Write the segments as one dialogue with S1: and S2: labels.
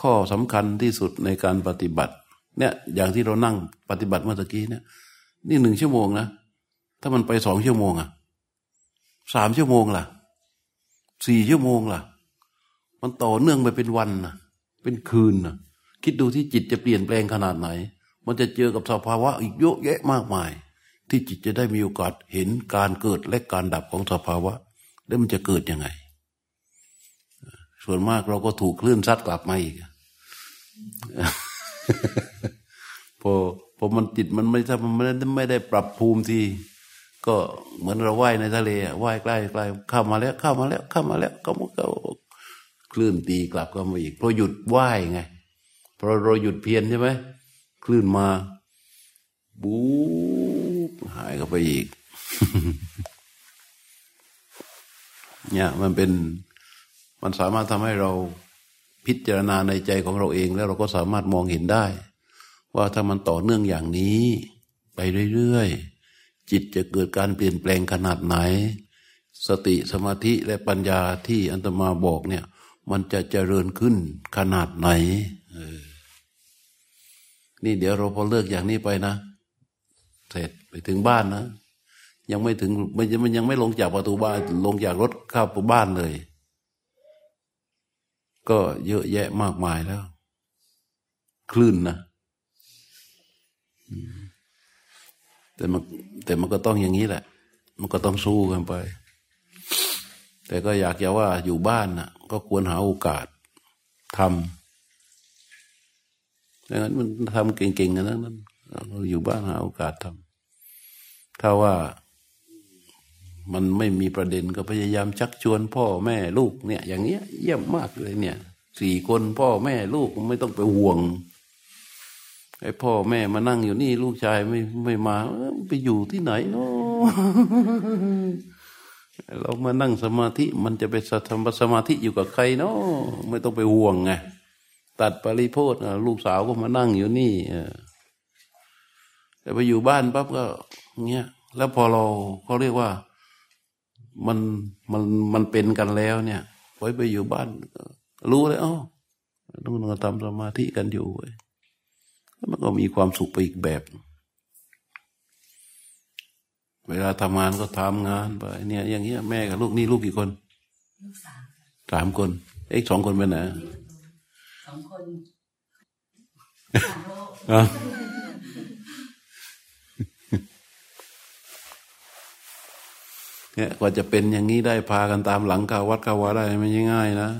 S1: ข้อสำคัญที่สุดในการปฏิบัติ เนี่ย อย่างที่เรานั่งปฏิบัติเมื่อตะกี้เนี่ย นี่หนึ่งชั่วโมงนะ ถ้ามันไปสองชั่วโมงอะสามชั่วโมงล่ะสี่ชั่วโมงล่ะ มันต่อเนื่องไปเป็นวันนะเป็นคืนนะคิดดูที่จิตจะเปลี่ยนแปลงขนาดไหน มันจะเจอกับสภาวะอีกเยอะแยะมากมาย ที่จิตจะได้มีโอกาสเห็นการเกิดและการดับของสภาวะ แล้วมันจะเกิดยังไง ส่วนมากเราก็ถูกคลื่นซัดกลับมาอีกพอพอมันจิตมันไม่ถ้ามันไม่ได้ไม่ได้ปรับภูมิทีก็เหมือนเราว่ายในทะเลว่ายใกล้ใกล้เข้ามาแล้ว เข้ามาแล้ว เข้ามาแล้วก็มันก็คลื่นตีกลับก็มาอีกเพราะหยุดว่ายไงพอเราหยุดเพียรใช่ไหมคลื่นมาบูหายก็ไปอีก เนี่ยมันเป็น มันสามารถทำให้เราพิจารณาในใจของเราเอง แล้วเราก็สามารถมองเห็นได้ ว่าถ้ามันต่อเนื่องอย่างนี้ ไปเรื่อยๆ จิตจะเกิดการเปลี่ยนแปลงขนาดไหน สติสมาธิและปัญญาที่อันตมาบอกเนี่ย มันจะเจริญขึ้นขนาดไหนนี่เดี๋ยวเราพอเลิกอย่างนี้ไปนะ เสร็จไปถึงบ้านนะ ยังไม่ถึงมันยังไม่ลงจากประตูบ้าน ลงจากรถเข้าบ้านเลย ก็เยอะแยะมากมายแล้ว คลื่นนะแต่มันแต่มันก็ต้องอย่างนี้แหละ มันก็ต้องสู้กันไป แต่ก็อยากจะว่าอยู่บ้านนะ่ะ ก็ควรหาโอกาสทำดังนั้นมันทำเก่งๆกันนั้น เราอยู่บ้านหาโอกาสทำถ้าว่า มันไม่มีประเด็นก็พยายามชักชวนพ่อแม่ลูกเนี่ย อย่างเงี้ยเยี่ยมมากเลยเนี่ยสี่คนพ่อแม่ลูกไม่ต้องไปห่วงไอ้พ่อแม่มานั่งอยู่นี่ลูกชายไม่ไม่มาไปอยู่ที่ไหนเนาะเรามานั่งสมาธิมันจะไปทำสมาธิอยู่กับใครเนาะไม่ต้องไปห่วงไงตัดปริโพธลูกสาวก็มานั่งอยู่นี่แต่ไปอยู่บ้านปั๊บก็เงี้ยแล้วพอเราเขาเรียกว่า มันมันมันเป็นกันแล้วเนี่ยไว้ไปอยู่บ้าน รู้เลยอ๋อต้องมาทำสมาธิกันอยู่เว้ยมันก็มีความสุขไปอีกแบบ เวลาทำงานก็ทำงานไปเนี่ย อย่างเงี้ยแม่กับลูกนี่ลูกกี่คนสามคน เอ้สองคนเป็นไหนสองคน เนี่ยกว่าจะเป็นอย่างนี้ได้พากันตามหลังกาวัดกาวาได้ไม่ง่ายนะ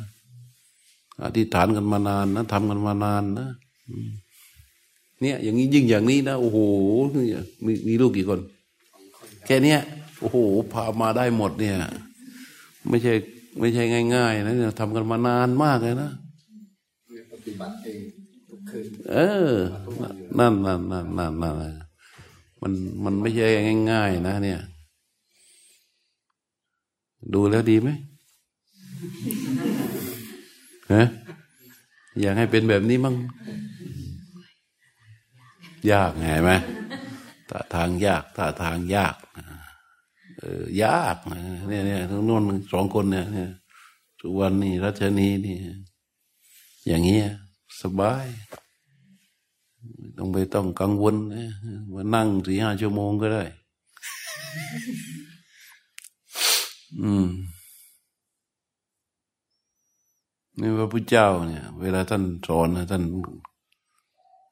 S1: อธิษฐานกันมานานนะทำกันมานานนะเนี่ย อย่างนี้ยิ่งอย่างนี้นะโอ้โหมีมีลูกกี่คน แค่เนี้ยโอ้โหพามาได้หมดเนี่ย ไม่ใช่ไม่ใช่ง่าย ๆ นะเนี่ยทำกันมานานมากเลยนะปฏิบัติเองทุกคืนเออ นั่นนั่นนั่นนั่นนั่นมันมันไม่ใช่ง่าย ๆ นะเนี่ย ดูแล้วดีไหมฮะอยากให้เป็นแบบนี้มั้งยากไงไหมถ้าทางยากถ้าทางยากเออยากเนี่ยเนี่ยทั้งนู้นสองคนเนี่ยเนี่ยสุวรรณนี่รัชนีนี่อย่างเงี้ยสบายต้องไปต้องกังวลนะมานั่งสี่ห้าชั่วโมงก็ได้ อืมนี่พระพุทธเจ้าเนี่ย เวลาท่านสอนนะท่าน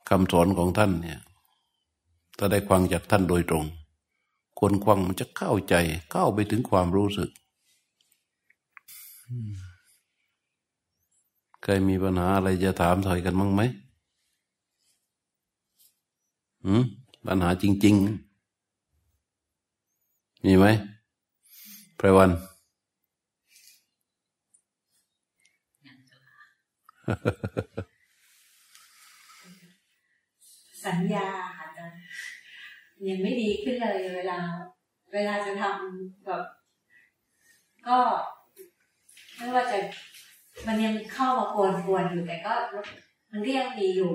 S1: คำสอนของท่านเนี่ย ถ้าได้ฟังจากท่านโดยตรง คนควังมันจะเข้าใจ เข้าไปถึงความรู้สึกเคยมีปัญหาอะไรจะถามถอยกันมั้งไหมอืมปัญหาจริง ๆ มีไหม ไพรวัน
S2: สัญญาอาจจะยังไม่ดีขึ้นเลยเวลา เวลาจะทำแบบก็ไม่ว่าจะมันยังเข้ามาปวนปวนอยู่แต่ก็มันก็ยังมีอยู่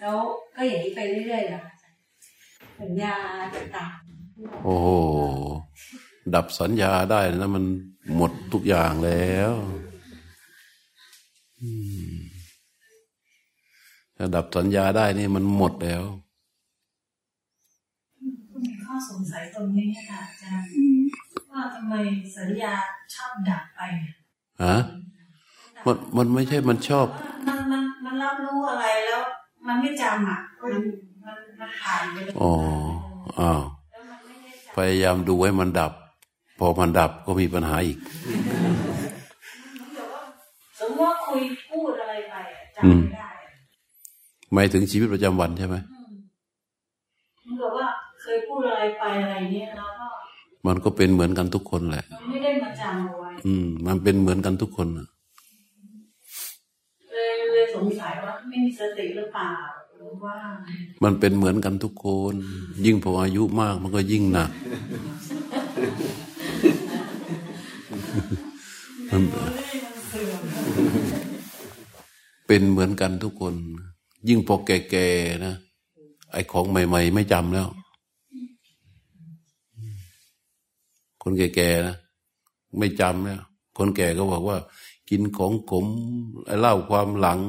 S2: แล้วก็อย่างนี้ไปเรื่อยๆอะสัญญาต่าง
S1: ๆโอ้ ดับสัญญาได้นะมันหมดทุกอย่างแล้วถ้าดับสัญญาได้นี่มันหมดแล้ว
S3: มีข้อสงสัยตรงนี้ค่ะอาจารย์ว่าทำไมสัญญาชอบดับไปเนี่ย
S1: ฮะมันมันไม่ใช่มันชอบ
S3: มันมันมันรับรู้อะไรแล้ว มันไม่จำอะมันมันมันผ่านไปเลย
S1: อ๋ออ้าว
S3: แล้วมันไม่ได้จำ
S1: พยายามดูให้มันดับ พอมันดับก็มีปัญหาอีก
S3: สมมติว่าคุยพูดอะไรไปอะจำไม่ได้อะ
S1: หมายถึงชีวิตประจำวันใช่ไหม
S3: มันบอกว่าเคยพูดอะไรไปอะไรเนี่ยแล้วก็
S1: มันก็เป็นเหมือนกันทุกคนแหละ
S3: มันไม่ได้มาจำเอาไว้
S1: อืม มันเป็นเหมือนกันทุกคนน่ะ
S3: เลยเลยสงสัยว่าไม่มีสติหรือเปล่าหรือว่า
S1: มันเป็นเหมือนกันทุกคน ยิ่งพออายุมากมันก็ยิ่งหนัก มัน เป็นเหมือนกันทุกคน ยิ่งพอแก่ๆนะ ไอ้ของใหม่ๆ ไม่จำแล้ว คนแก่ๆนะ ไม่จำแล้ว คนแก่ก็บอกว่า กินของขมเล่าความหลัง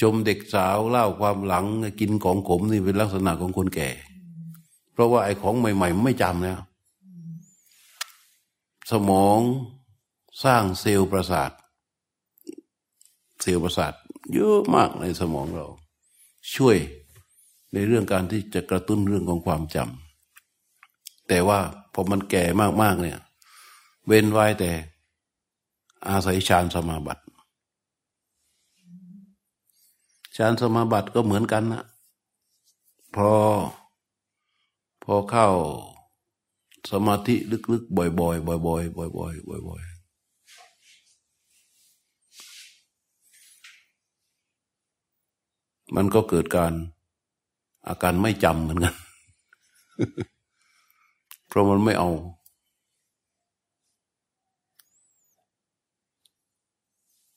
S1: ชมเด็กสาวเล่าความหลัง กินของขมนี่เป็นลักษณะของคนแก่ เพราะว่าไอ้ของใหม่ ๆ ไม่จำแล้ว สมอง สร้างเซลล์ประสาท เซลล์ประสาทเยอะมากในสมองเรา ช่วยในเรื่องการที่จะกระตุ้นเรื่องของความจำแต่ว่าพอมันแก่มากๆเนี่ย เว้นไว้แต่อาศัยฌานสมาบัติฌานสมาบัติก็เหมือนกันนะพอพอเข้าสมาธิลึกๆ บ่อยๆบ่อยๆบ่อยๆบ่อยๆ มันก็เกิดการอาการไม่จำเหมือนกัน เพราะมันไม่เอา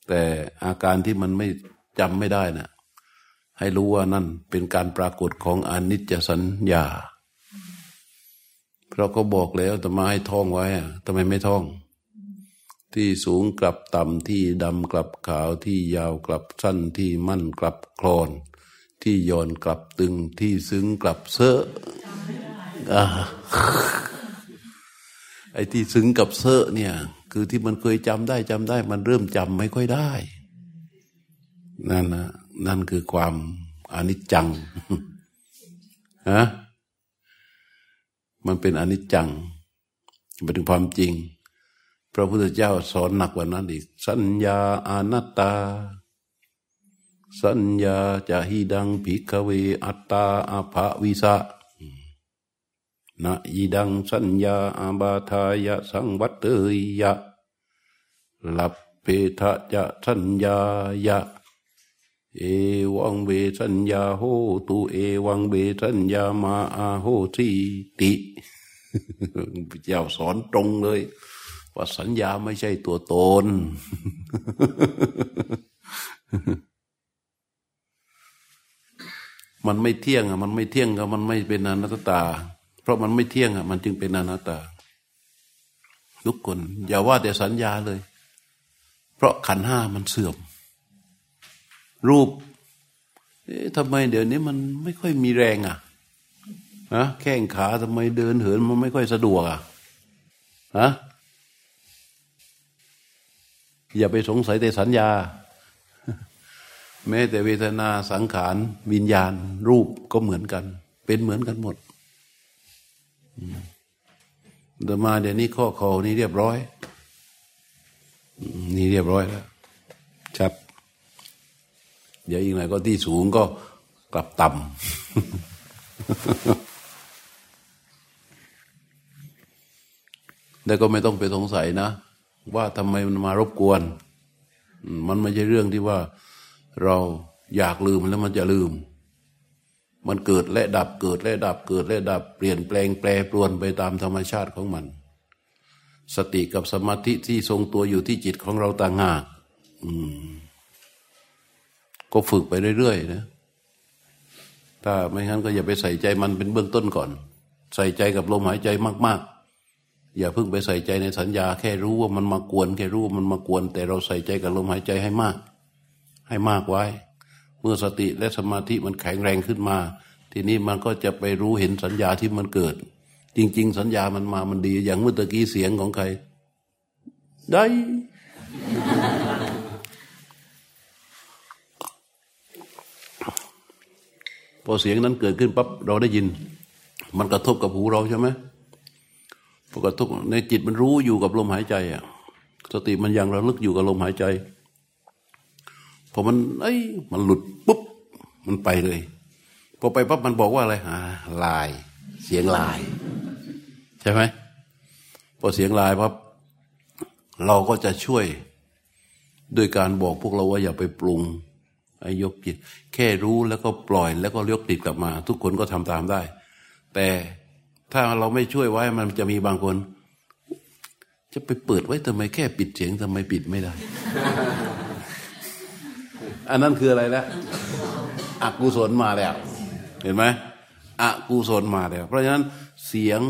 S1: แต่อาการที่มันไม่จำไม่ได้นะให้รู้ว่านั่นเป็นการปรากฏของอนิจจสัญญา เพราะก็บอกแล้วแต่มาให้ท่องไว้อะทำไมไม่ท่อง ที่สูงกลับต่ำที่ดำกลับขาวที่ยาวกลับสั้นที่มั่นกลับคลอน ที่ย่อนกลับตึงที่ซึ้งกลับเซอะไอ้ที่ซึ้งกับเซอะเนี่ย คือที่มันเคยจำได้จำได้ มันเริ่มจำไม่ค่อยได้ นั่นนะนั่นคือความอนิจจังฮะมันเป็นอนิจจังเป็นความจริง พระพุทธเจ้าสอนหนักกว่านั้นอีก สัญญาอนัตตา สัญญาจะหิดังภิกขเวอัตตาอาภาวิสะนะอีดังสัญญาอาบาทายะสังวัตเตยะลับเพทะจะสัญญายะ เอวังเบสัญญาโหตุเอวังเบสัญญามาอาโหสีติเจ้าสอนตรงเลย ว่าสัญญาไม่ใช่ตัวตน มันไม่เที่ยงอะ มันไม่เที่ยงก็มันไม่เป็นอนัตตา เพราะมันไม่เที่ยงอะ มันจึงเป็นอนัตตา ทุกคน อย่าว่าแต่สัญญาเลย เพราะขันห้ามันเสื่อม รูปเอ๊ะทำไมเดี๋ยวนี้มันไม่ค่อยมีแรงอะฮะแข้งขาทำไมเดินเหินมันไม่ค่อยสะดวกอะฮะ อย่าไปสงสัยแต่สัญญา แม้แต่เวทนาสังขาร วิญญาณ รูปก็เหมือนกัน เป็นเหมือนกันหมดอืมเดมาเดี๋ยวนี้ข้อคอนี่เรียบร้อย นี่เรียบร้อยแล้วชัดเดี๋ยวอีกหน่อยก็ที่สูงก็กลับต่ำแล้วก็ไม่ต้องไปสงสัยนะ ว่าทำไมมันมารบกวน มันไม่ใช่เรื่องที่ว่าเราอยากลืมแล้วมันจะลืม มันเกิดและดับเกิดและดับเกิดและดับเปลี่ยนแปลงแปรปรวนไปตามธรรมชาติของมัน สติกับสมาธิที่ทรงตัวอยู่ที่จิตของเราต่างหากก็ฝึกไปเรื่อยๆนะถ้าไม่งั้นก็อย่าไปใส่ใจมันเป็นเบื้องต้นก่อน ใส่ใจกับลมหายใจมาก ๆ อย่าเพิ่งไปใส่ใจในสัญญา แค่รู้ว่ามันมากวน แค่รู้ว่ามันมากวน แต่เราใส่ใจกับลมหายใจให้มาก ให้มากไว้ เมื่อสติและสมาธิมันแข็งแรงขึ้นมา ทีนี้มันก็จะไปรู้เห็นสัญญาที่มันเกิด จริง ๆ สัญญามันมามันดี อย่างเมื่อตะกี้เสียงของใคร ได้ พอเสียงนั้นเกิดขึ้นปั๊บเราได้ยิน มันกระทบกับหูเราใช่ไหม พอกระทบในจิตมันรู้อยู่กับลมหายใจอะสติมันยังระลึกอยู่กับลมหายใจพอมันไอ้มันหลุดปุ๊บมันไปเลยพอไปปั๊บมันบอกว่าอะไรอ่าลาย เสียงลาย ใช่ไหมพอเสียงลายปั๊บเราก็จะช่วยด้วยการบอกพวกเราว่าอย่าไปปรุงไอ้ยกจิต แค่รู้แล้วก็ปล่อยแล้วก็ยกจิตกลับมา ทุกคนก็ทำตามได้ แต่ ถ้าเราไม่ช่วยไว้มันจะมีบางคน จะไปเปิดไว้ทำไมแค่ปิดเสียงทำไมปิดไม่ได้ อันนั้นคืออะไรแล้วอกุศลมาแล้ว เห็นไหมอกุศลมาแล้ว เพราะฉะนั้นเสียง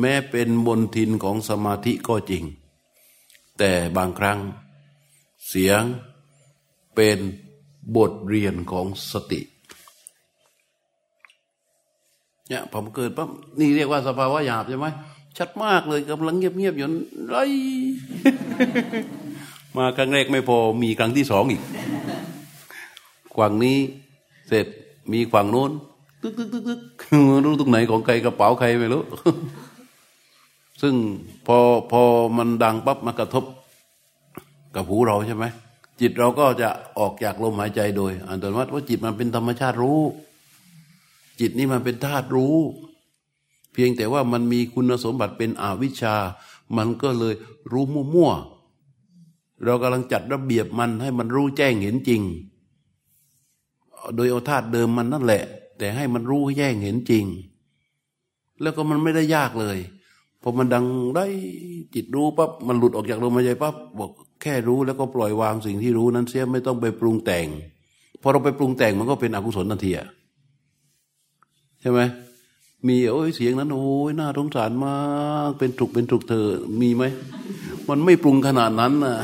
S1: แม้เป็นบนทินของสมาธิก็จริง แต่บางครั้งเสียงเป็นบทเรียนของสติ เนี่ยผมเกิดปั๊บนี่เรียกว่าสภาวะหยาบใช่ไหมชัดมากเลยกำลังเงียบๆอยู่ไรมาครั้งแรกไม่พอมีครั้งที่สองอีกฝั่งนี้เสร็จมีฝั่งโน้นตึกตึกตึกตึกรู้ตรงไหนของใครกระเป๋าใครไม่รู้ ซึ่งพอพอมันดังปั๊บมากระทบกับหูเราใช่ไหมจิตเราก็จะออกจากลมหายใจโดย อัตโนมัติว่าจิตมันเป็นธรรมชาติรู้ จิตนี่มันเป็นธาตุรู้ เพียงแต่ว่ามันมีคุณสมบัติเป็นอวิชชา มันก็เลยรู้มั่วๆเรากำลังจัดระเบียบมันให้มันรู้แจ้งเห็นจริง โดยเอาธาตุเดิมมันนั่นแหละ แต่ให้มันรู้แจ้งเห็นจริง แล้วก็มันไม่ได้ยากเลยพอมันดังได้จิตรู้ปั๊บมันหลุดออกจากลมหายใจปั๊บบอกแค่รู้แล้วก็ปล่อยวางสิ่งที่รู้นั้นเสียไม่ต้องไปปรุงแต่งพอเราไปปรุงแต่งมันก็เป็นอกุศลทันทีอะ ใช่ไหมมีโอ้ยเสียงนั้น โอ้ยน่าสงสารมาก เป็นถุกเป็นถุกเธอมีไหมมันไม่ปรุงขนาดนั้นน่ะ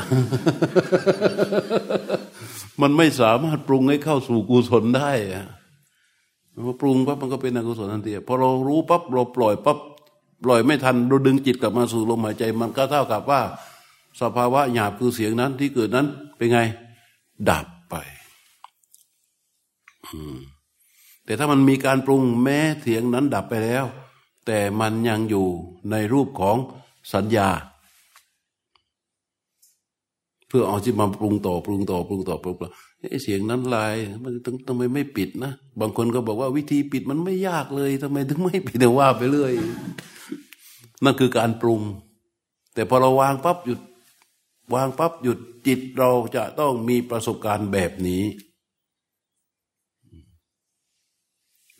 S1: มันไม่สามารถปรุงให้เข้าสู่กุศลได้อะพอปรุงปั๊บมันก็เป็นอกุศลทันทีพอเรารู้ปั๊บเราปล่อยปั๊บปล่อยไม่ทันเราดึงจิตกลับมาสู่ลมหายใจ มันก็เท่ากับว่า สภาวะหยาบคือเสียงนั้นที่เกิดนั้นเป็นไง ดับไป แต่ถ้ามันมีการปรุงแม้เสียงนั้นดับไปแล้ว แต่มันยังอยู่ในรูปของสัญญา เพื่อเอาที่มาปรุงต่อปรุงต่อปรุงต่อปรุงต่อเสียงนั้นลายมันต้องทำไมไม่ปิดนะ บางคนก็บอกว่าวิธีปิดมันไม่ยากเลยทำไมถึงไม่ปิดแต่ว่าไปเรื่อยนั่นคือการปรุง แต่พอเราวางปั๊บหยุด วางปั๊บหยุดจิตเราจะต้องมีประสบการณ์แบบนี้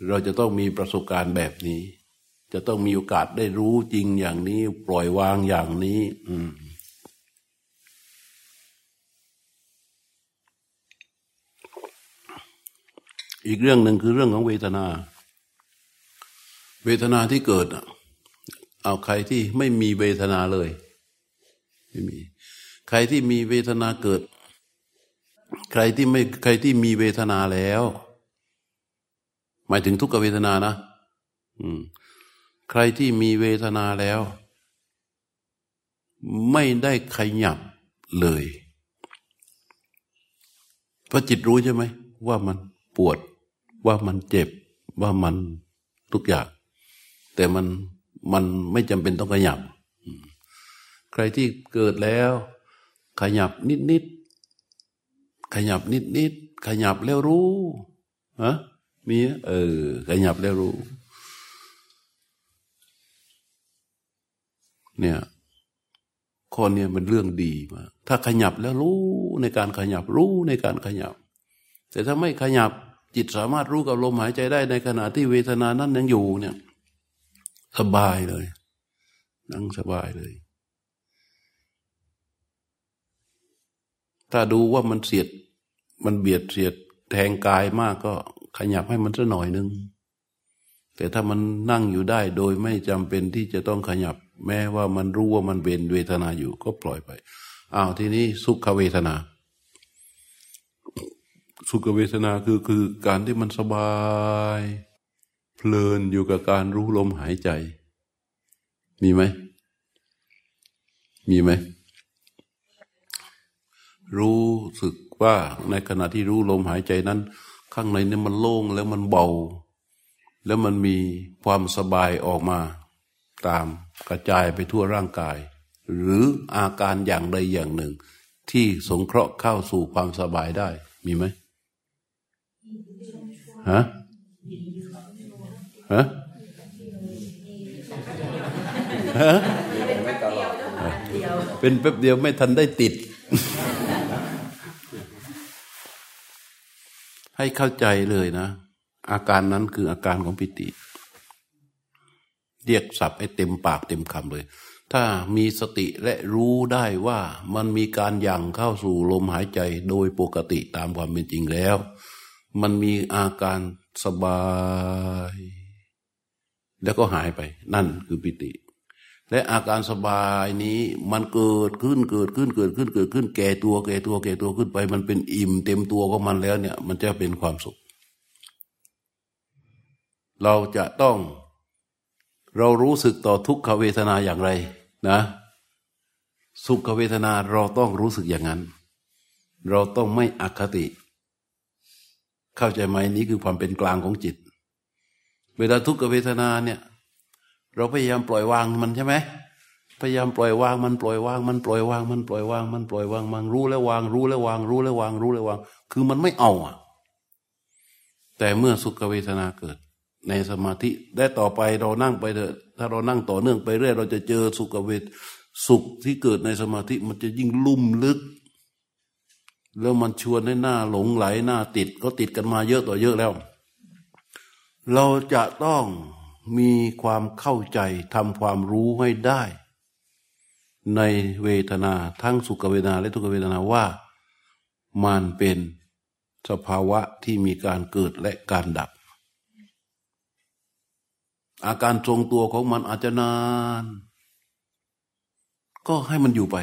S1: เราจะต้องมีประสบการณ์แบบนี้ จะต้องมีโอกาสได้รู้จริงอย่างนี้ ปล่อยวางอย่างนี้ อืมอีกเรื่องหนึ่งคือเรื่องของเวทนา เวทนาที่เกิดเอาใครที่ไม่มีเวทนาเลยไม่มีใครที่มีเวทนาเกิด ใครที่ไม่ใครที่มีเวทนาแล้ว หมายถึงทุกขเวทนานะ อืม ใครที่มีเวทนาแล้ว ไม่ได้ขยับเลยเพราะจิตรู้ใช่ไหม ว่ามันปวด ว่ามันเจ็บ ว่ามันทุกอย่าง แต่มันมันไม่จำเป็นต้องขยับ ใครที่เกิดแล้ว ขยับนิดนิดขยับนิดนิดขยับแล้วรู้ฮะ มีเออขยับแล้วรู้ เนี่ยข้อนี้มันเรื่องดีมาถ้าขยับแล้วรู้ในการขยับรู้ในการขยับ แต่ถ้าไม่ขยับจิตสามารถรู้กับลมหายใจได้ในขณะที่เวทนานั้นยังอยู่เนี่ย สบายเลย นั่งสบายเลย ถ้าดูว่ามันเสียด มันเบียดเสียดแทงกายมากก็ ขยับให้มันสักหน่อยนึงแต่ถ้ามันนั่งอยู่ได้โดยไม่จำเป็นที่จะต้องขยับ แม้ว่ามันรู้ว่ามันเป็นเวทนาอยู่ก็ปล่อยไปอ้าวทีนี้สุขเวทนาสุสุขเวทนาคือคือการที่มันสบาย เพลินอยู่กับการรู้ลมหายใจ มีไหมมีไหมรู้สึกว่าในขณะที่รู้ลมหายใจนั้น ข้างในนี่มันโล่งแล้วมันเบา แล้วมันมีความสบายออกมา ตามกระจายไปทั่วร่างกาย หรืออาการอย่างใดอย่างหนึ่ง ที่สงเคราะห์เข้าสู่ความสบายได้ มีไหมฮะฮะฮะเป็นแป๊บเดียวไม่ทันได้ติด ให้เข้าใจเลยนะ อาการนั้นคืออาการของปิติ เรียกศัพท์ให้เต็มปากเต็มคำเลย ถ้ามีสติและรู้ได้ว่ามันมีการยังเข้าสู่ลมหายใจโดยปกติตามความเป็นจริงแล้ว มันมีอาการสบาย แล้วก็หายไป นั่นคือปิติ และอาการสบายนี้มันเกิดขึ้นเกิดขึ้นเกิดขึ้นเกิดขึ้น แก่ตัวแก่ตัวแก่ตัวขึ้นไป มันเป็นอิ่มเต็มตัวของมันแล้วเนี่ย มันจะเป็นความสุข เราจะต้อง เรารู้สึกต่อทุกขเวทนาอย่างไรนะ สุขเวทนาเราต้องรู้สึกอย่างนั้น เราต้องไม่อคติ เข้าใจไหมนี้คือความเป็นกลางของจิต เวลาทุกขเวทนาเนี่ย เราพยายามปล่อยวางมันใช่ไหมพยายามปล่อยวางมันปล่อยวางมันปล่อยวางมันปล่อยวางมันปล่อยวางมันรู้แล้ววาง รู้แล้ววาง รู้แล้ววาง รู้แล้ววาง คือมันไม่เอาอะ แต่เมื่อสุขเวทนาเกิด ในสมาธิได้ต่อไปเรานั่งไปเถอะถ้าเรานั่งต่อเนื่องไปเรื่อยเราจะเจอสุขเวทสุขที่เกิดในสมาธิมันจะยิ่งลุ่มลึก แล้วมันชวนให้หน้าหลงไหลหน้าติดก็ติดกันมาเยอะต่อเยอะแล้ว เราจะต้อง มีความเข้าใจทำความรู้ให้ได้ ในเวทนาทั้งสุขเวทนาและทุกเวทนาว่ามันเป็นสภาวะที่มีการเกิดและการดับ อาการทรงตัวของมันอาจจะนาน ก็ให้มันอยู่ไป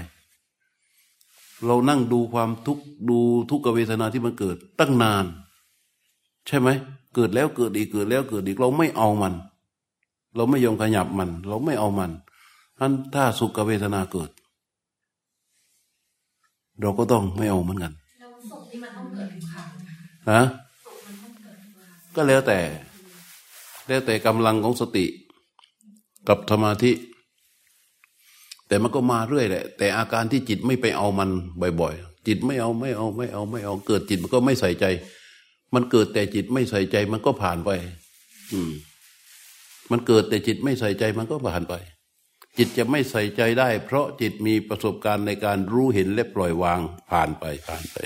S1: เรานั่งดูความทุกข์ดูทุกขเวทนาที่มันเกิดตั้งนาน ใช่ไหมเกิดแล้วเกิดอีกเกิดแล้วเกิดอีกเราไม่เอามัน เราไม่ยอมขยับมัน เราไม่เอามันท่านถ้าสุขเวทนาเกิด เราก็ต้องไม่เอาเหมือนกันสุขที่มันต้องเกิดทุกครั้งฮะก็แล้วแต่ แล้วแต่กำลังของสติ กับสมาธิ แต่มันก็มาเรื่อยแหละ แต่อาการที่จิตไม่ไปเอามันบ่อยๆ จิตไม่เอาไม่เอาไม่เอาไม่เอา เกิดจิตมันก็ไม่ใส่ใจ มันเกิดแต่จิตไม่ใส่ใจมันก็ผ่านไป อืม มันเกิดแต่จิตไม่ใส่ใจมันก็ผ่านไป จิตจะไม่ใส่ใจได้ เพราะจิตมีประสบการณ์ในการรู้เห็นและปล่อยวางผ่านไปผ่านไป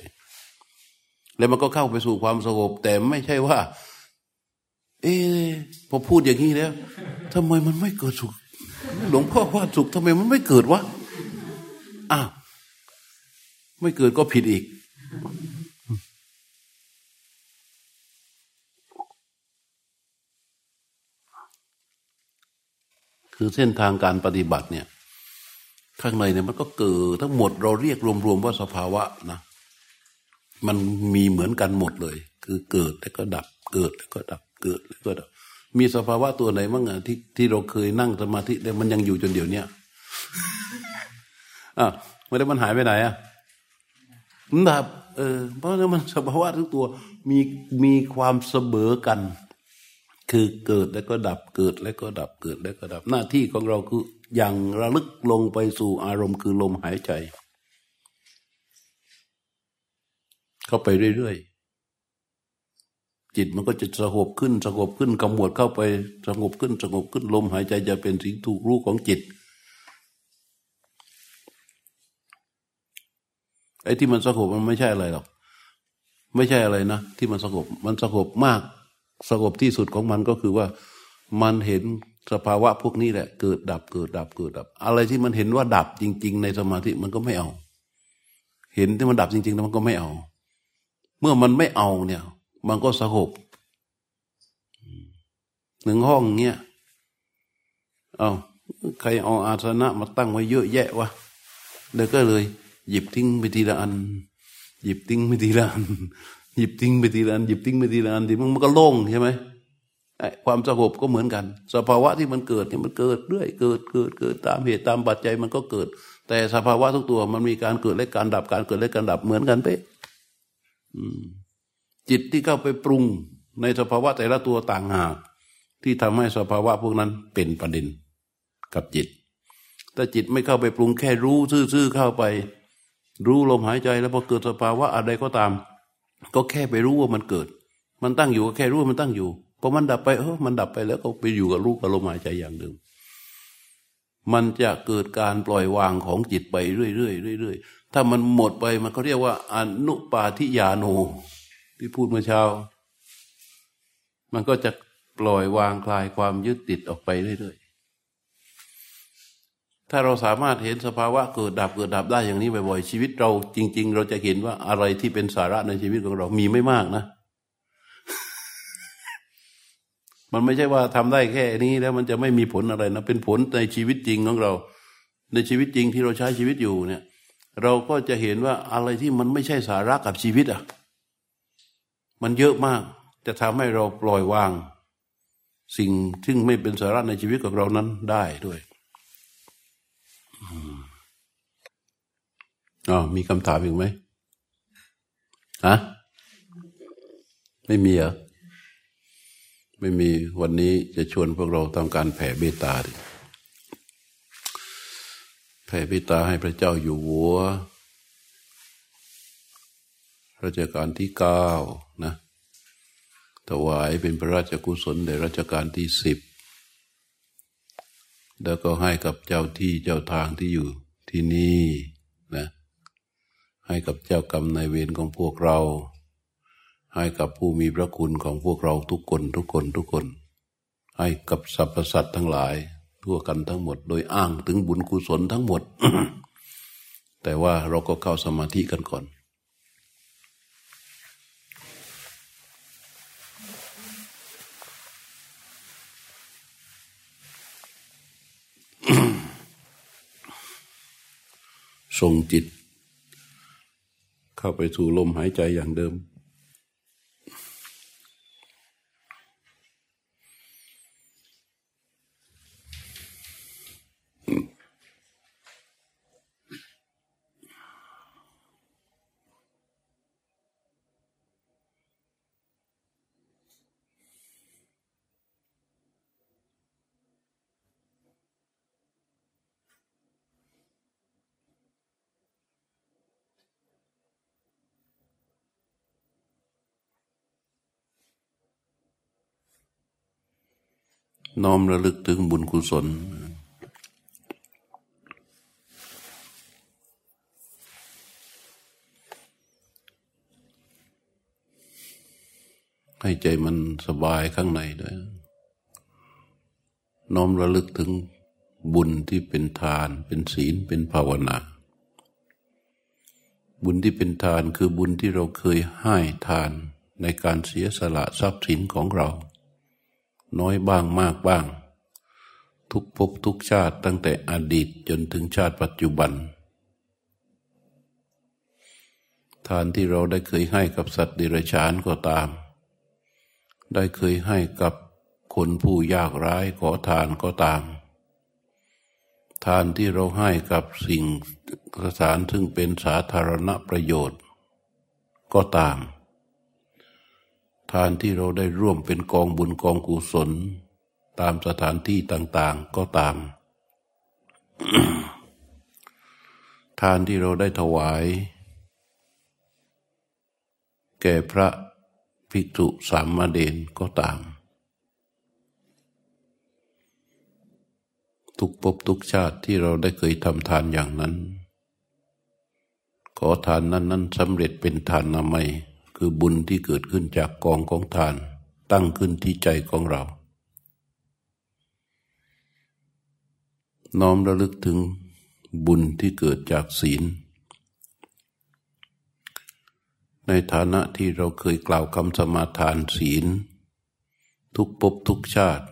S1: แล้วมันก็เข้าไปสู่ความสงบ แต่ไม่ใช่ว่า เอ๊พอพูดอย่างนี้แล้วทำไมมันไม่เกิดสุข หลวงพ่อว่าสุขทำไมมันไม่เกิดวะอ้าวไม่เกิดก็ผิดอีก คือเส้นทางการปฏิบัติเนี่ยข้างในเนี่ยมันก็เกิดทั้งหมดเราเรียกรวมๆว่าสภาวะนะมันมีเหมือนกันหมดเลย คือเกิดแล้วก็ดับ เกิดแล้วก็ดับเกิดแล้วก็ดับ มีสภาวะตัวไหนบ้างอะที่ที่เราเคยนั่งสมาธิแต่มันยังอยู่จนเดี๋ยวนี้อะไม่ได้มันหายไปไหนอะมันดับเออเพราะนั้นมันสภาวะทุกตัวมีมีความเสมอกัน คือเกิดแล้วก็ดับเกิดแล้วก็ดับเกิดแล้วก็ดับ หน้าที่ของเราคืออย่างระลึกลงไปสู่อารมณ์คือลมหายใจ เข้าไปเรื่อยๆจิตมันก็จะสงบขึ้นสงบขึ้นกำหมวดเข้าไปสงบขึ้นสงบขึ้นลมหายใจจะเป็นสิ่งถูกรู้ของจิตไอ้ที่มันสงบมันไม่ใช่อะไรหรอกไม่ใช่อะไรนะที่มันสงบมันสงบมาก สงบที่สุดของมันก็คือว่ามันเห็นสภาวะพวกนี้แหละ เกิดดับเกิดดับเกิดดับ อะไรที่มันเห็นว่าดับจริง ๆ ในสมาธิมันก็ไม่เอา เห็นที่มันดับจริงๆแล้วมันก็ไม่เอา เมื่อมันไม่เอาเนี่ย มันก็สงบหนึ่งห้องเงี้ยเอาใครเอาอาสนะมาตั้งไว้เยอะแยะวะเดี๋ยวก็เลย หยิบทิ้งไปทีละอัน หยิบทิ้งไปทีละอัน หยิบทิ้งไปทีละอันหยิบทิ้งไปทีละอันทีมันก็โล่งใช่ไหมความสงบก็เหมือนกัน สภาวะที่มันเกิดเนี่ยมันเกิดเรื่อยเกิดเกิดเกิดตามเหตุตามปัจจัยมันก็เกิด แต่สภาวะทุกตัวมันมีการเกิดและการดับการเกิดและการดับเหมือนกันเป๊ะจิตที่เข้าไปปรุงในสภาวะแต่ละตัวต่างหาก ที่ทำให้สภาวะพวกนั้นเป็นประเด็นกับจิตถ้าจิตไม่เข้าไปปรุงแค่รู้ซื่อๆเข้าไป รู้ลมหายใจแล้วพอเกิดสภาวะอะไรก็ตาม ก็แค่ไปรู้ว่ามันเกิด มันตั้งอยู่ก็แค่รู้ว่ามันตั้งอยู่พอมันดับไปเออมันดับไปแล้วก็ไปอยู่กับรู้กับลมหายใจอย่างเดิมมันจะเกิดการปล่อยวางของจิตไปเรื่อยๆเรื่อยๆถ้ามันหมดไปมันก็เรียกว่าอนุปาทิยาโนที่พูดเมื่อเช้า มันก็จะปล่อยวางคลายความยึดติดออกไปเรื่อยๆ ถ้าเราสามารถเห็นสภาวะเกิดดับเกิดดับได้อย่างนี้บ่อยๆชีวิตเราจริง ๆ เราจะเห็นว่าอะไรที่เป็นสาระในชีวิตของเรามีไม่มากนะ มันไม่ใช่ว่าทำได้แค่นี้แล้วมันจะไม่มีผลอะไรนะ เป็นผลในชีวิตจริงของเรา ในชีวิตจริงที่เราใช้ชีวิตอยู่เนี่ย เราก็จะเห็นว่าอะไรที่มันไม่ใช่สาระกับชีวิตอะ มันเยอะมาก จะทำให้เราปล่อยวาง สิ่งซึ่งไม่เป็นสาระในชีวิตของเรานั้นได้ด้วย อ๋อมีคำถามอีกไหมฮะไม่มีเหรอ ไม่มีวันนี้จะชวนพวกเราทำการแผ่เบตตาดิแผ่เบตตาให้พระเจ้าอยู่หัวรัชกาลที่เก้านะถวายเป็นพระราชกุศลในรัชกาลที่สิบ แล้วก็ให้กับเจ้าที่เจ้าทางที่อยู่ที่นี่นะให้กับเจ้ากรรมนายเวรของพวกเรา ให้กับผู้มีพระคุณของพวกเราทุกคนทุกคนทุกคน ให้กับสรรพสัตว์ทั้งหลาย ทั่วกันทั้งหมด โดยอ้างถึงบุญกุศลทั้งหมด แต่ว่าเราก็เข้าสมาธิกันก่อน ส่งจิต เข้าไปสู่ลมหายใจอย่างเดิม น้อมระลึกถึงบุญกุศล ให้ใจมันสบายข้างในด้วย น้อมระลึกถึงบุญที่เป็นทาน เป็นศีล เป็นภาวนา บุญที่เป็นทานคือบุญที่เราเคยให้ทานในการเสียสละทรัพย์สินของเรา น้อยบ้างมากบ้าง ทุกภพทุกชาติตั้งแต่อดีตจนถึงชาติปัจจุบัน ทานที่เราได้เคยให้กับสัตว์ดิรัจฉานก็ตาม ได้เคยให้กับคนผู้ยากไร้ขอทานก็ตาม ทานที่เราให้กับสิ่งสถานซึ่งเป็นสาธารณประโยชน์ ก็ตาม ทานที่เราได้ร่วมเป็นกองบุญกองกุศล ตามสถานที่ต่าง ๆก็ตาม ทานที่เราได้ถวาย แก่พระภิกษุสามมาเดนก็ตาม ทุกภพทุกชาติที่เราได้เคยทำทานอย่างนั้น ขอทานนั้นนั้นสำเร็จเป็นทานนามัย คือบุญที่เกิดขึ้นจากกองของทาน ตั้งขึ้นที่ใจของเรา น้อมระลึกถึงบุญที่เกิดจากศีล ในฐานะที่เราเคยกล่าวคำสมาทานศีล ทุกภพทุกชาติ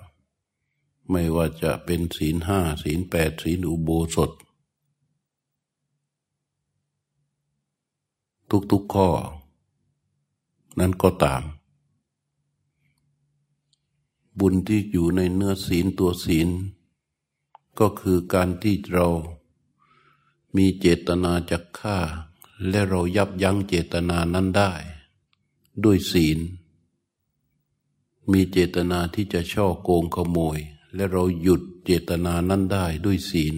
S1: ไม่ว่าจะเป็นศีลห้าศีลแปดศีลอุโบสถทุกๆข้อ นั้นก็ตาม บุญที่อยู่ในเนื้อศีลตัวศีล ก็คือการที่เรามีเจตนาจะฆ่า และเรายับยั้งเจตนานั้นได้ ด้วยศีล มีเจตนาที่จะช่อโกงขโมย และเราหยุดเจตนานั้นได้ด้วยศีล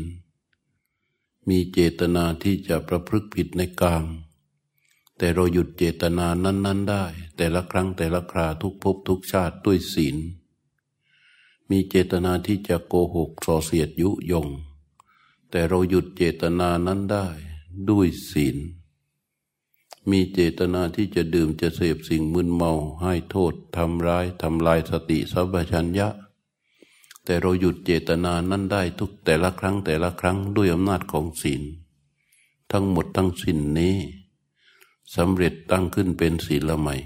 S1: มีเจตนาที่จะประพฤติผิดในกาม แต่เราหยุดเจตนานั้น ๆ ได้ แต่ละครั้งแต่ละคราทุกภพทุกชาติด้วยศีล มีเจตนาที่จะโกหกส่อเสียดยุยง แต่เราหยุดเจตนานั้นได้ด้วยศีล มีเจตนาที่จะดื่มจะเสพสิ่งมึนเมาให้โทษทำร้ายทำลายสติสัพชัญญะ แต่เราหยุดเจตนานั้นได้ทุกแต่ละครั้งแต่ละครั้งด้วยอำนาจของศีล ทั้งหมดทั้งสิ้นนี้ สำเร็จตั้งขึ้นเป็นศีลใหม่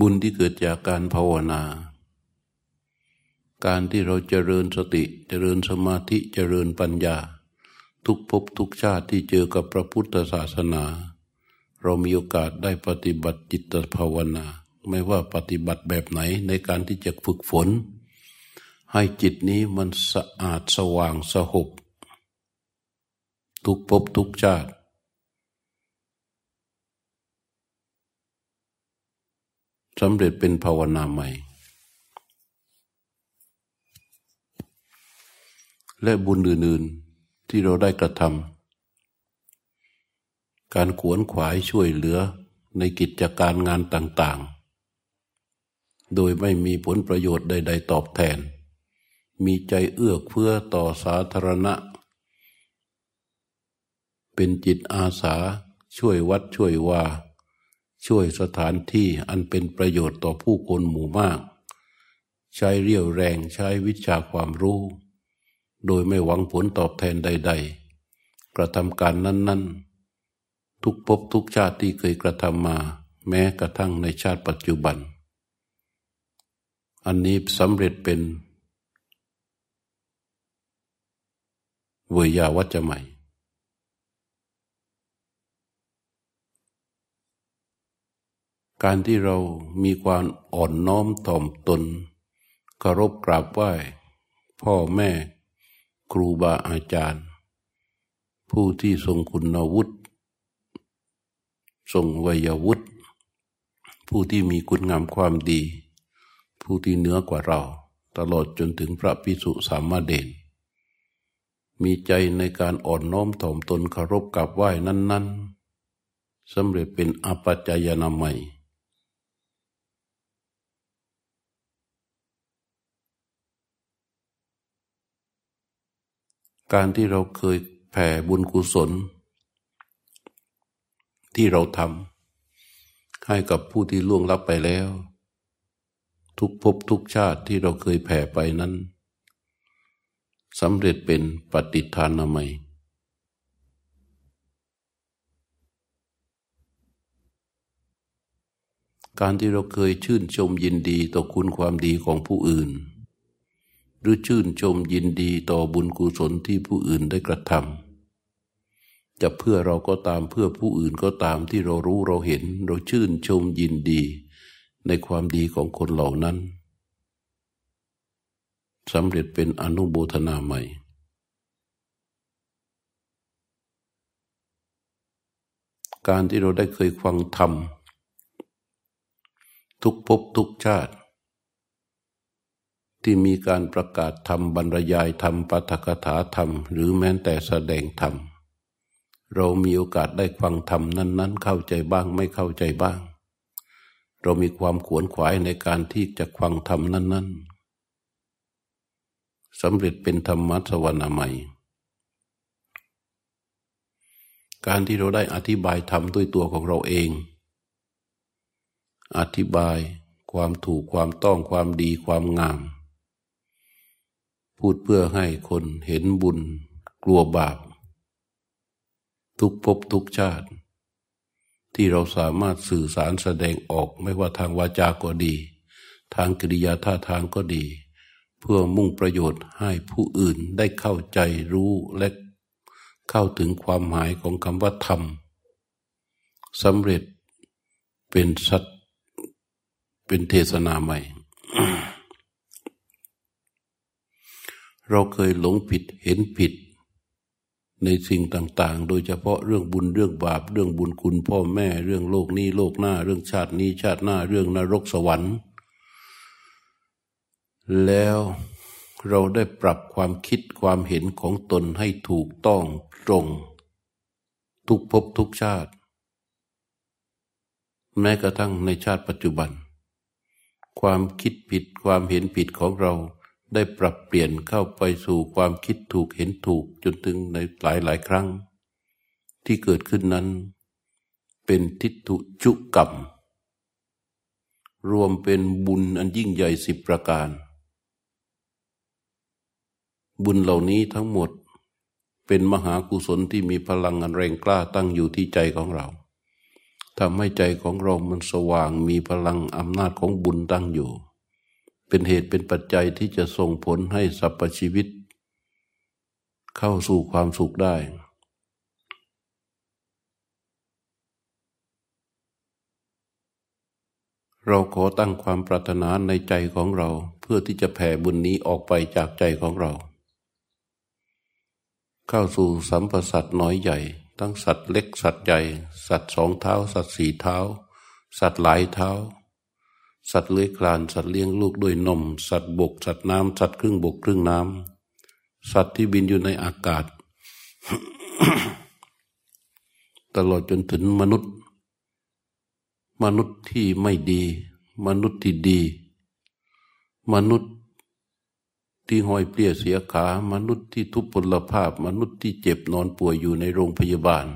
S1: บุญที่เกิดจากการภาวนา การที่เราเจริญสติเจริญสมาธิเจริญปัญญา ทุกภพทุกชาติที่เจอกับพระพุทธศาสนา เรามีโอกาสได้ปฏิบัติจิตภาวนา ไม่ว่าปฏิบัติแบบไหนในการที่จะฝึกฝน ให้จิตนี้มันสะอาดสว่างสหบทุกภพทุกชาติ สำเร็จเป็นภาวนาใหม่ และบุญอื่นๆที่เราได้กระทำการขวนขวายช่วยเหลือในกิจการงานต่าง ๆ โดยไม่มีผลประโยชน์ใด ๆ ตอบแทน มีใจเอื้อเพื่อต่อสาธารณะ เป็นจิตอาสาช่วยวัดช่วยวาช่วยสถานที่อันเป็นประโยชน์ต่อผู้คนหมู่มาก ใช้เรี่ยวแรงใช้วิชาความรู้ โดยไม่หวังผลตอบแทนใด ๆ กระทำการนั้น ๆ ทุกภพทุกชาติที่เคยกระทำมา แม้กระทั่งในชาติปัจจุบัน อันนี้สำเร็จเป็นเวยาวัจจะใหม่ การที่เรามีความอ่อนน้อมถ่อมตนเคารพกราบไหว้ พ่อแม่ ครูบาอาจารย์ ผู้ที่ทรงคุณวุฒิทรงวัยวุฒิผู้ที่มีคุณงามความดี ผู้ที่เหนือกว่าเรา ตลอดจนถึงพระพิสุสามเณรมีใจในการอ่อนน้อมถ่อมตนเคารพกับไหว้นั้น ๆสำเร็จเป็นอปัจจยนามัยการที่เราเคยแผ่บุญกุศล ที่เราทำให้กับผู้ที่ล่วงลับไปแล้ว ทุกภพทุกชาติที่เราเคยแผ่ไปนั้นสำเร็จเป็นปฏิทานนามัย การที่เราเคยชื่นชมยินดีต่อคุณความดีของผู้อื่น หรือชื่นชมยินดีต่อบุญกุศลที่ผู้อื่นได้กระทำจะเพื่อเราก็ตามเพื่อผู้อื่นก็ตามที่เรารู้เราเห็น เราชื่นชมยินดี ในความดีของคนเหล่านั้นสำเร็จเป็นอนุโบธนาใหม่ การที่เราได้เคยฟังธรรม ทุกภพทุกชาติ ที่มีการประกาศธรรมบรรยายธรรมปฐกถาธรรม หรือแม้แต่แสดงธรรม เรามีโอกาสได้ฟังธรรมนั้น ๆ เข้าใจบ้างไม่เข้าใจบ้าง เรามีความขวนขวายในการที่จะฟังธรรมนั้น ๆสำเร็จเป็นธรรมะสวรรค์ใหม่การที่เราได้อธิบายธรรมด้วยตัวของเราเอง อธิบายความถูกความต้องความดีความงาม พูดเพื่อให้คนเห็นบุญ กลัวบาป ทุกภพทุกชาติ ที่เราสามารถสื่อสารแสดงออกไม่ว่าทางวาจาก็ดี ทางกิริยาท่าทางก็ดี เพื่อมุ่งประโยชน์ให้ผู้อื่นได้เข้าใจรู้และเข้าถึงความหมายของคำว่าธรรมสำเร็จเป็นสัตเป็นเทศนาใหม่ เราเคยหลงผิดเห็นผิด ในสิ่งต่างๆ โดยเฉพาะเรื่องบุญเรื่องบาป เรื่องบุญคุณพ่อแม่เรื่องโลกนี้โลกหน้า เรื่องชาตินี้ชาติหน้าเรื่องนรกสวรรค์ แล้วเราได้ปรับความคิดความเห็นของตนให้ถูกต้องตรง ทุกภพทุกชาติ แม้กระทั่งในชาติปัจจุบัน ความคิดผิดความเห็นผิดของเรา ได้ปรับเปลี่ยนเข้าไปสู่ความคิดถูกเห็นถูกจนถึงในหลายหลายครั้ง ที่เกิดขึ้นนั้น เป็นทิฏฐุจุกรรม รวมเป็นบุญอันยิ่งใหญ่สิบประการ บุญเหล่านี้ทั้งหมดเป็นมหากุศลที่มีพลังอันแรงกล้าตั้งอยู่ที่ใจของเราทำให้ใจของเรามันสว่างมีพลังอำนาจของบุญตั้งอยู่ เป็นเหตุเป็นปัจจัยที่จะส่งผลให้สรรพชีวิต เข้าสู่ความสุขได้ เราขอตั้งความปรารถนาในใจของเรา เพื่อที่จะแผ่บุญนี้ออกไปจากใจของเรา เข้าสู่สัมปสัตว์น้อยใหญ่ ทั้งสัตว์เล็กสัตว์ใหญ่ สัตว์สองเท้า สัตว์สี่เท้า สัตว์หลายเท้า สัตว์เลื้อยคลาน สัตว์เลี้ยงลูกด้วยนม สัตว์บก สัตว์น้ำสัตว์ครึ่งบกครึ่งน้ำสัตว์ที่บินอยู่ในอากาศ ตลอดจนถึงมนุษย์ มนุษย์ที่ไม่ดี มนุษย์ที่ดี มนุษย์ที่ห้อยเปลี่ยเสียขา มนุษย์ที่ทุพพลภาพ มนุษย์ที่เจ็บนอนป่วยอยู่ในโรงพยาบาล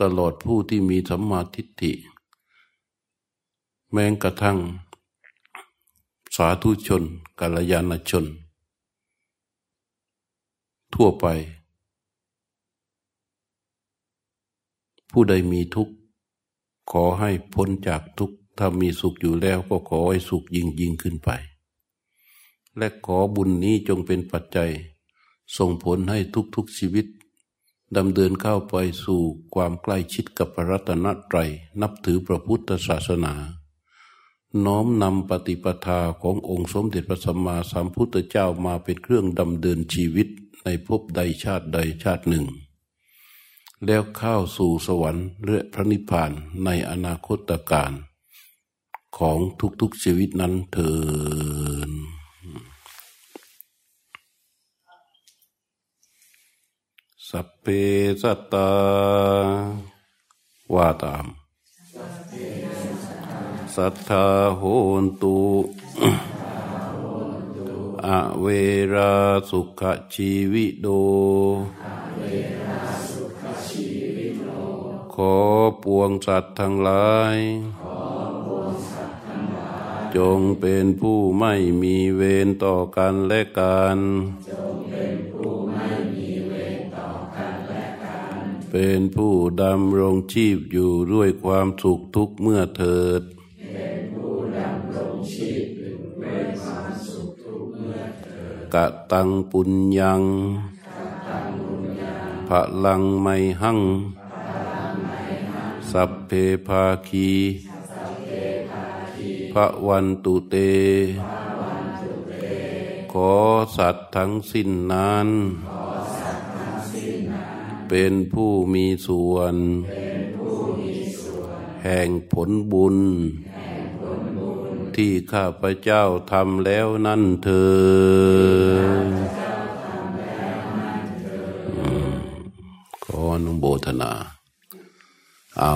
S1: ตลอดผู้ที่มีสัมมาทิฏฐิ แม้กระทั่ง สาธุชนกัลยาณชน ทั่วไป ผู้ใดมีทุกข์ ขอให้พ้นจากทุกข์ ถ้ามีสุขอยู่แล้วก็ขอให้สุขยิ่งยิ่งขึ้นไป และขอบุญนี้จงเป็นปัจจัย ส่งผลให้ทุกๆชีวิตดำเดินเข้าไปสู่ความใกล้ชิดกับพระรัตนตรัยนับถือพระพุทธศาสนา น้อมนำปฏิปทาขององค์สมเด็จพระสัมมาสัมพุทธเจ้ามาเป็นเครื่องดำเดินชีวิตในภพใดชาติใดชาติหนึ่ง แล้วเข้าสู่สวรรค์และพระนิพพานในอนาคตการของทุกๆชีวิตนั้นเถิดสัพเพสัตตาว่าตามสััทธาโหนตุอเวราสุขชีวิโด ขอปวงสัตว์ทั้งหลาย จงเป็นผู้ไม่มีเวรต่อกันและกันเป็นผู้ดำรงชีพอยู่ด้วยความสุขทุกเมื่อเถิด กะตังปุญญังพลังไมหัง สัพเพภาคีพระวันตุเต ขอสัตว์ทั้งสิ้นนั้น เป็นผู้มีส่วน แห่งผลบุญ ที่ข้าพเจ้าทำแล้วนั่นเธอ ขออนุโมทนา เอา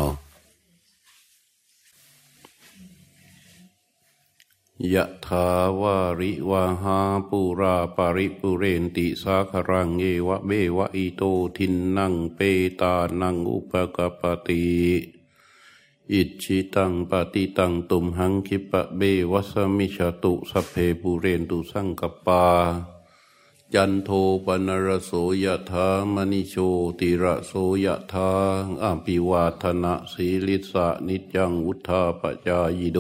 S1: ยะทาวาริวาหาปุราปาริปุเรนติสาครังเยวะเบวะอิโตทินนังเปตานังอุปกปติ อิชิตังปฏิตังตุมหังคิปะเบวัสมิชตุสเพปุเรนตุสังกปา จันโทปนรโสยธามณิโชติระโสยธาอภิวาธนะสีลิสะนิจังวุธาปจายโด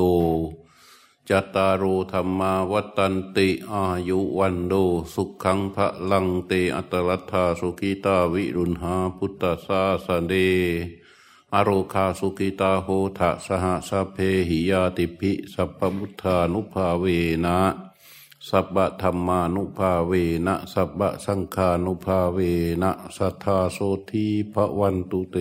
S1: จัตตารุธรรมาวัตันติอายุวันโดสุขังพระลังเตอัตลัทธาสุขีตาวิรุณหาพุทธาสาสเด อโรคาสุกิตาโหทะสหสพเพหิยาติภิสัพพุทธานุภาเวนะสัพพธรรมานุภาเวนะสัพพสังฆานุภาเวนะสัทธาโสทีพระวันตุเต